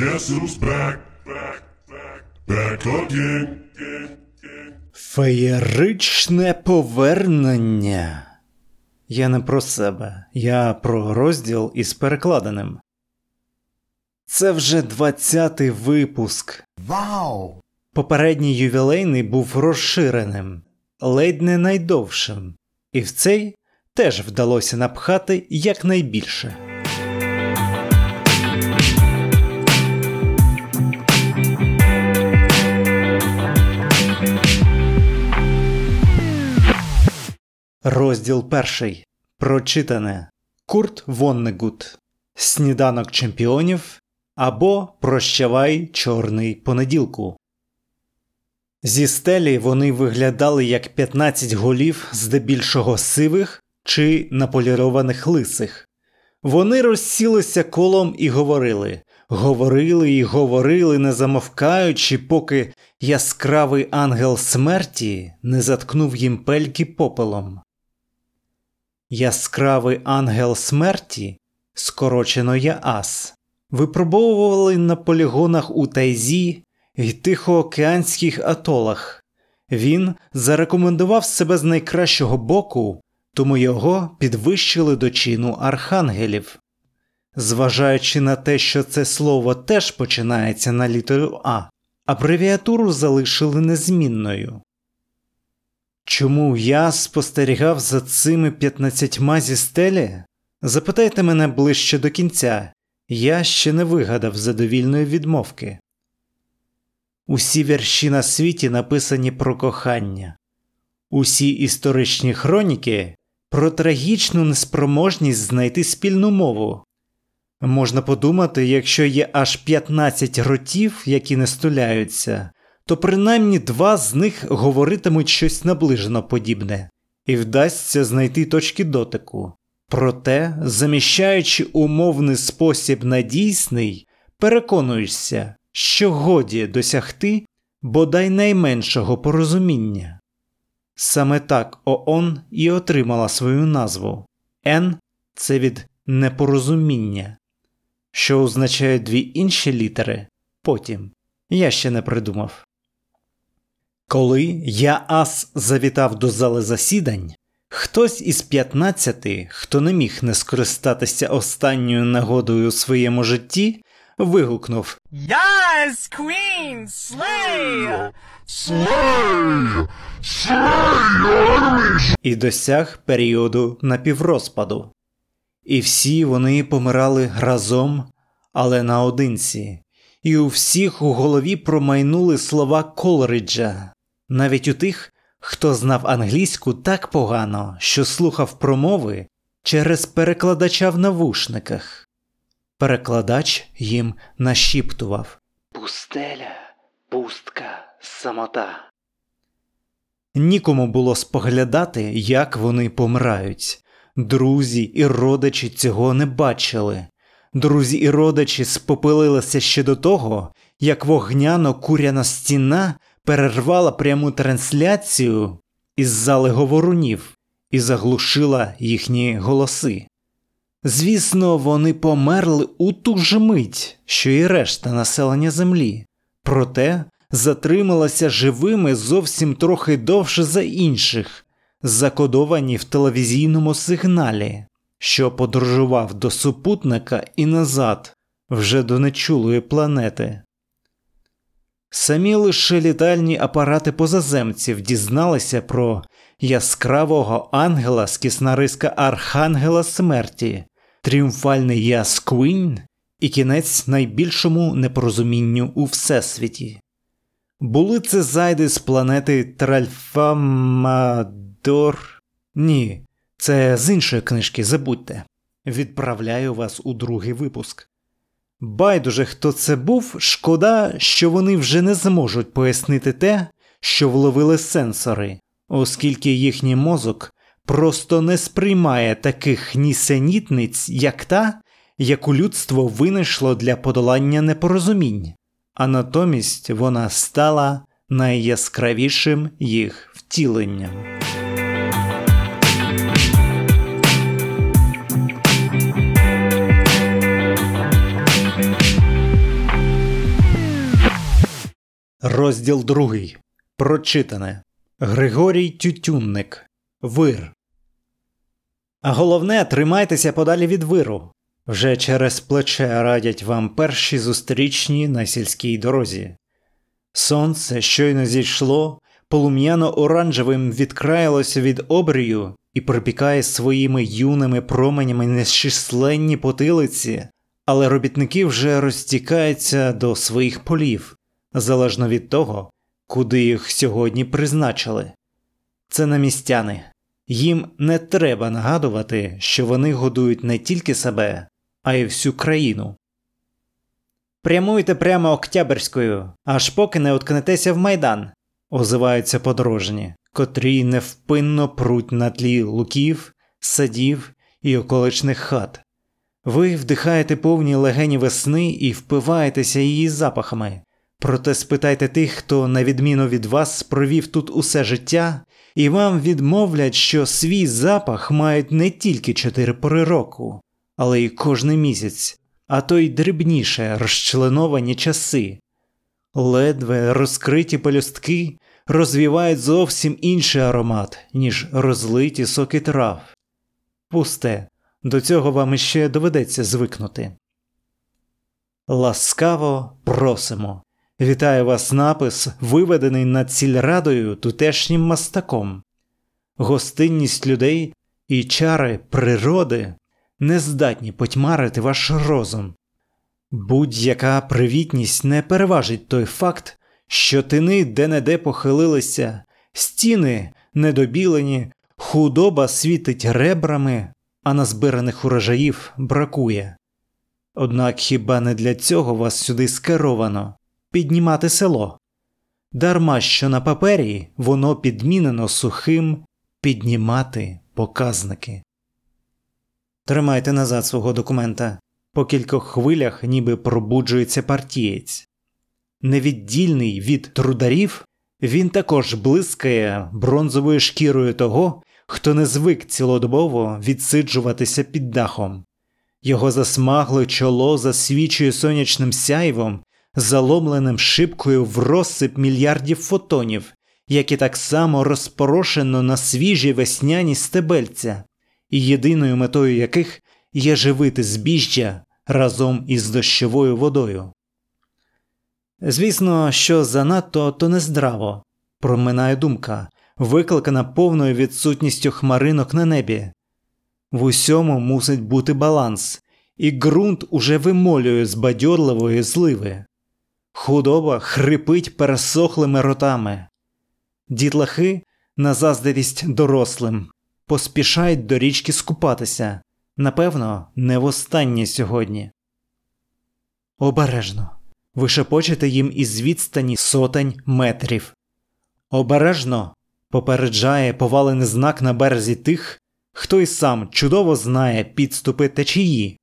Guess who's back, back, back, back again. Феєричне повернення. Я не про себе, я про розділ із перекладеним. Це вже 20-й випуск. Вау! Попередній ювілейний був розширеним, ледь не найдовшим, і в цей теж вдалося напхати якнайбільше. Розділ перший. Прочитане Курт Воннегут. Сніданок чемпіонів або Прощавай чорний понеділку. Зі стелі вони виглядали як 15 голів, здебільшого сивих чи наполірованих лисих. Вони розсілися колом і говорили, говорили і говорили, не замовкаючи, поки яскравий ангел смерті не заткнув їм пельки попелом. Яскравий ангел смерті, скорочено Яас, випробовували на полігонах у Тайзі й тихоокеанських атолах. Він зарекомендував себе з найкращого боку, тому його підвищили до чину архангелів. Зважаючи на те, що це слово теж починається на літеру А, абревіатуру залишили незмінною. Чому я спостерігав за цими п'ятнадцятьма зі стелі? Запитайте мене ближче до кінця, я ще не вигадав задовільної відмовки. Усі вірші на світі написані про кохання, усі історичні хроніки про трагічну неспроможність знайти спільну мову. Можна подумати, якщо є аж 15 ротів, які не стуляються, то принаймні два з них говоритимуть щось наближено подібне, і вдасться знайти точки дотику. Проте, заміщаючи умовний спосіб на дійсний, переконуєшся, що годі досягти бодай найменшого порозуміння. Саме так ООН і отримала свою назву Н це від непорозуміння, що означає дві інші літери потім. Я ще не придумав. Коли я ас завітав до зали засідань, хтось із 15, хто не міг не скористатися останньою нагодою у своєму житті, вигукнув Yes, Queen, slay! і досяг періоду напіврозпаду. І всі вони помирали разом, але наодинці, і у всіх у голові промайнули слова Колриджа, навіть у тих, хто знав англійську так погано, що слухав промови через перекладача в навушниках. Перекладач їм нашіптував Пустеля, пустка, самота. Нікому було споглядати, як вони помирають. Друзі і родичі цього не бачили. Друзі і родичі спопилилися ще до того, як вогняно куряна стіна перервала пряму трансляцію із зали говорунів і заглушила їхні голоси. Звісно, вони померли у ту ж мить, що і решта населення землі, проте затрималися живими зовсім трохи довше за інших, закодовані в телевізійному сигналі, що подорожував до супутника і назад, вже до нечулої планети. Самі лише літальні апарати позаземців дізналися про яскравого ангела з киснариска Архангела смерті, тріумфальний Яс Квін і кінець найбільшому непорозумінню у всесвіті. Були це зайди з планети Тральфамадор. Ні, це з іншої книжки, забудьте. Відправляю вас у другий випуск. Байдуже, хто це був, шкода, що вони вже не зможуть пояснити те, що вловили сенсори, оскільки їхній мозок просто не сприймає таких нісенітниць, як та, яку людство винайшло для подолання непорозумінь, а натомість вона стала найяскравішим їх втіленням. Розділ другий. Прочитане. Григорій Тютюнник. Вир. А головне, тримайтеся подалі від виру. Вже через плече радять вам перші зустрічні на сільській дорозі. Сонце щойно зійшло, полум'яно оранжевим відкраїлося від обрію і припікає своїми юними променями нещисленні потилиці, але робітники вже розтікаються до своїх полів, залежно від того, куди їх сьогодні призначили. Це намістяни. Їм не треба нагадувати, що вони годують не тільки себе, а й всю країну. Прямуйте прямо Октябрською, аж поки не уткнетеся в майдан, озиваються подорожні, котрі невпинно пруть на тлі луків, садів і околичних хат. Ви вдихаєте повні легені весни і впиваєтеся її запахами. Проте спитайте тих, хто, на відміну від вас, провів тут усе життя, і вам відмовлять, що свій запах мають не тільки чотири пори року, але й кожний місяць, а то й дрібніше розчленовані часи. Ледве розкриті пелюстки розвівають зовсім інший аромат, ніж розлиті соки трав. Пусте, до цього вам іще доведеться звикнути. Ласкаво просимо. Вітаю вас напис, виведений над сільрадою тутешнім мастаком. Гостинність людей і чари природи не здатні потьмарити ваш розум. Будь-яка привітність не переважить той факт, що тини де-не-де похилилися, стіни недобілені, худоба світить ребрами, а назбираних урожаїв бракує. Однак хіба не для цього вас сюди скеровано піднімати село? Дарма що на папері воно підмінено сухим піднімати показники. Тримайте назад свого документа. По кількох хвилях ніби пробуджується партієць. Невіддільний від трударів, він також блискає бронзовою шкірою того, хто не звик цілодобово відсиджуватися під дахом. Його засмагле чоло засвічує сонячним сяйвом, заломленим шибкою в розсип мільярдів фотонів, які так само розпорошено на свіжі весняні стебельця, і єдиною метою яких є живити збіжжя разом із дощовою водою. Звісно, що занадто то нездраво, проминає думка, викликана повною відсутністю хмаринок на небі. В усьому мусить бути баланс, і ґрунт уже вимолює з бадьорливої зливи. Худоба хрипить пересохлими ротами. Дітлахи, на заздрість дорослим, поспішають до річки скупатися, напевно, не востаннє сьогодні. Обережно. Ви шепочете їм із відстані сотень метрів. Обережно попереджає повалений знак на березі тих, хто й сам чудово знає підступи течії.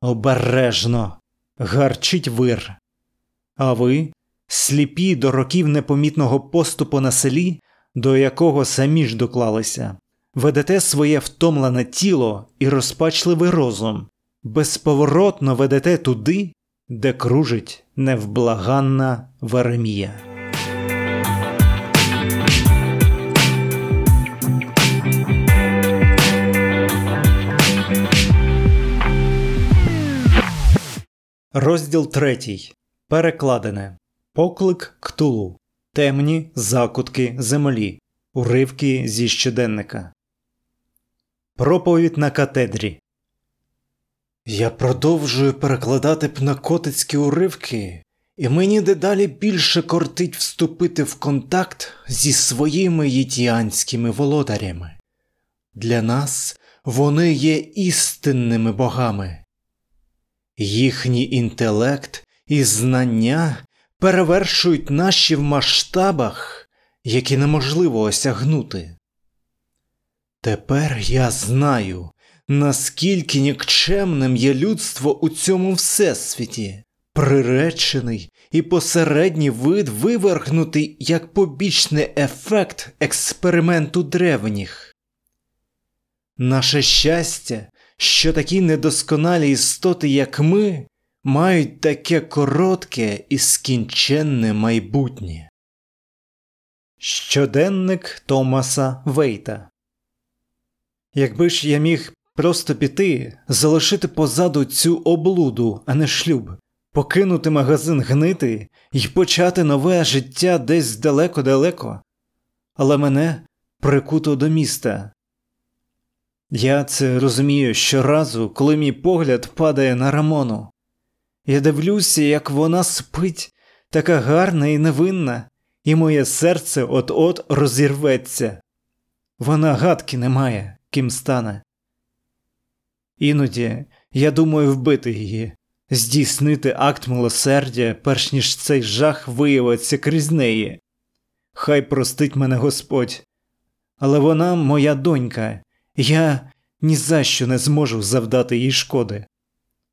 Обережно гарчить вир. А ви, сліпі до років непомітного поступу на селі, до якого самі ж доклалися, ведете своє втомлене тіло і розпачливий розум, безповоротно ведете туди, де кружить невблаганна Веремія. Розділ третій. Перекладене. Поклик ктулу. Темні закутки землі. Уривки зі щоденника. Проповідь на катедрі. Я продовжую перекладати пнакотицькі уривки, і мені дедалі більше кортить вступити в контакт зі своїми єтіанськими володарями. Для нас вони є істинними богами. Їхній інтелект і знання перевершують наші в масштабах, які неможливо осягнути. Тепер я знаю, наскільки нікчемним є людство у цьому всесвіті, приречений і посередній вид вивергнутий як побічний ефект експерименту древніх. Наше щастя, що такі недосконалі істоти, як ми, мають таке коротке і скінченне майбутнє. Щоденник Томаса Вейта Якби ж я міг просто піти, залишити позаду цю облуду, а не шлюб, покинути магазин гнити і почати нове життя десь далеко-далеко, але мене прикуто до міста. Я це розумію щоразу, коли мій погляд падає на Рамону. Я дивлюся, як вона спить, така гарна і невинна, і моє серце от-от розірветься. Вона гадки не має, ким стане. Іноді я думаю вбити її, здійснити акт милосердя, перш ніж цей жах виявиться крізь неї. Хай простить мене Господь, але вона моя донька, я ні за що не зможу завдати їй шкоди.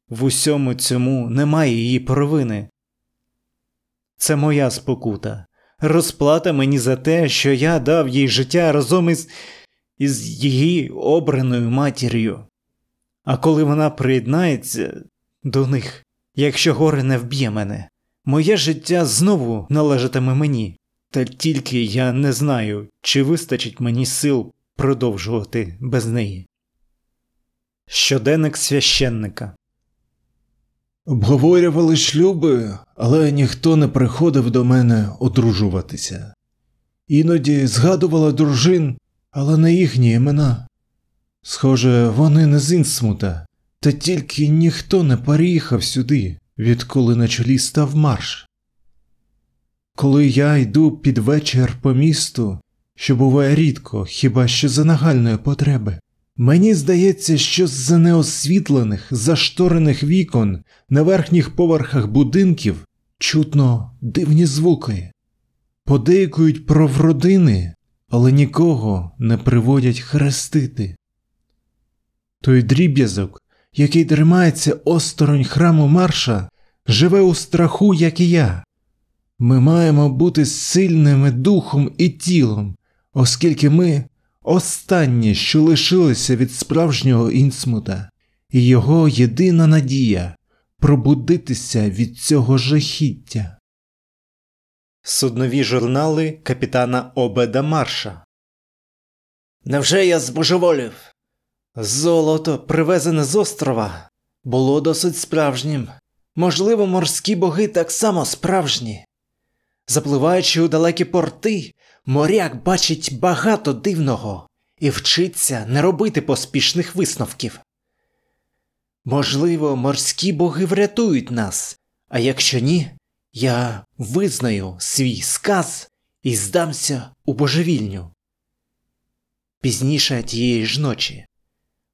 В усьому цьому немає її провини. Це моя спокута, розплата мені за те, що я дав їй життя разом із, із її обраною матір'ю. А коли вона приєднається до них, якщо горе не вб'є мене, моє життя знову належатиме мені, та тільки я не знаю, чи вистачить мені сил продовжувати без неї. Щоденник священника Обговорювали шлюби, але ніхто не приходив до мене одружуватися. Іноді згадувала дружин, але не їхні імена. Схоже, вони не з Інсмута, та тільки ніхто не переїхав сюди, відколи на чолі став марш. Коли я йду під вечір по місту, що буває рідко, хіба що за нагальної потреби, мені здається, що з неосвітлених, зашторених вікон на верхніх поверхах будинків чутно дивні звуки, подейкують про вродини, але нікого не приводять хрестити. Той дріб'язок, який тримається осторонь храму марша, живе у страху, як і я. Ми маємо бути сильними духом і тілом, оскільки ми останні, що лишилися від справжнього інсмута, і його єдина надія пробудитися від цього жахіття. Суднові журнали капітана Обеда Марша. Невже я збожеволів? Золото, привезене з острова, було досить справжнім. Можливо, морські боги так само справжні. Запливаючи у далекі порти, моряк бачить багато дивного і вчиться не робити поспішних висновків. Можливо, морські боги врятують нас, а якщо ні, я визнаю свій сказ і здамся у божевільню. Пізніше тієї ж ночі.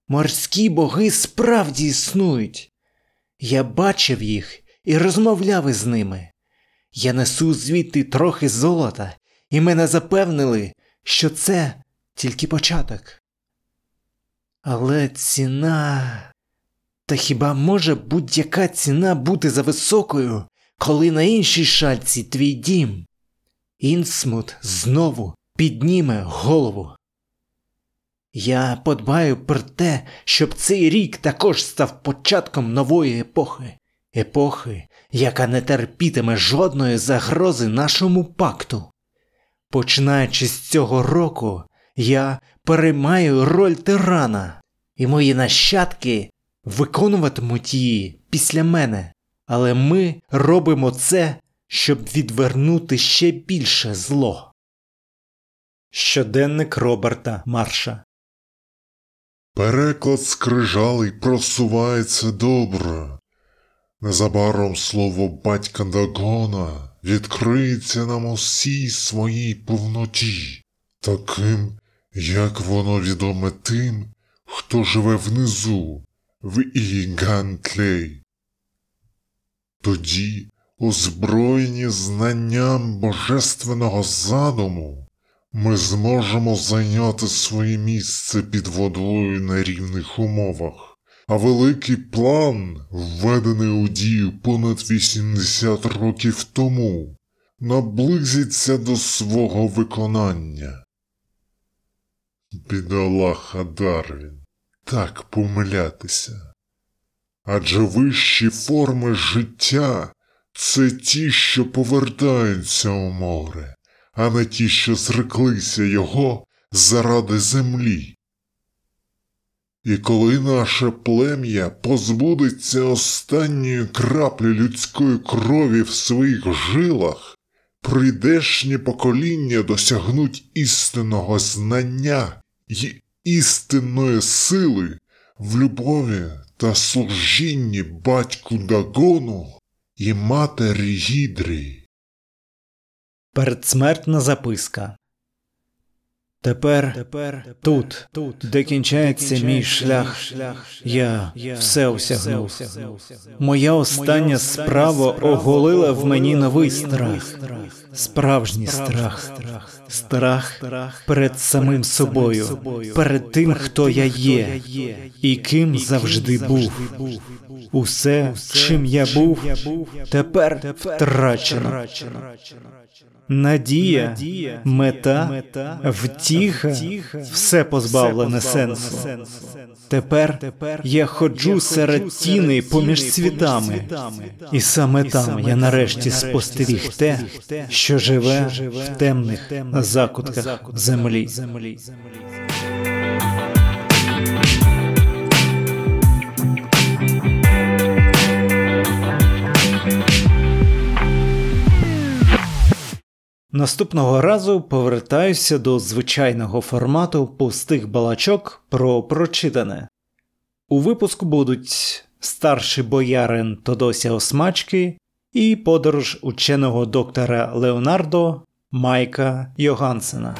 Морські боги справді існують. Я бачив їх і розмовляв із ними. Я несу звідти трохи золота, і мене запевнили, що це тільки початок. Але ціна. Та хіба може будь-яка ціна бути за високою, коли на іншій шальці твій дім? Інсмут знову підніме голову. Я подбаю про те, щоб цей рік також став початком нової епохи, епохи, яка не терпітиме жодної загрози нашому пакту. Починаючи з цього року, я переймаю роль тирана, і мої нащадки виконуватимуть її після мене, але ми робимо це, щоб відвернути ще більше зло. Щоденник Роберта Марша Переклад скрижалий просувається добре. Незабаром слово батька Дагона відкриється нам усій своїй повноті, таким, як воно відоме тим, хто живе внизу, в Ігантлей. Тоді, озброєні знанням божественного задуму, ми зможемо зайняти своє місце під водою на рівних умовах, а великий план, введений у дію понад 80 років тому, наблизиться до свого виконання. Бідолаха Дарвін, так помилятися. Адже вищі форми життя це ті, що повертаються у море, а не ті, що зреклися його заради землі. І коли наше плем'я позбудеться останньої краплі людської крові в своїх жилах, прийдешні покоління досягнуть істинного знання й істинної сили в любові та служінні батьку Дагону і матері Гідрі. Передсмертна записка. Тепер, Тепер тут, тут, де кінчається мій шлях, я все осягнув. Моя остання справа оголила в мені новий страх, справжній страх, страх. Перед самим собою, перед тим, хто я є, і ким завжди був. Усе, чим я був, тепер втрачено. Надія, мета, мета втіха, все позбавлене сенсу. Тепер Тепер я ходжу серед тіни поміж світами, і саме там я нарешті спостеріг те, що живе в темних закутках землі. Наступного разу повертаюся до звичайного формату пустих балачок про прочитане. У випуску будуть старший боярин Тодося Осмачки і подорож ученого доктора Леонардо Майка Йогансена.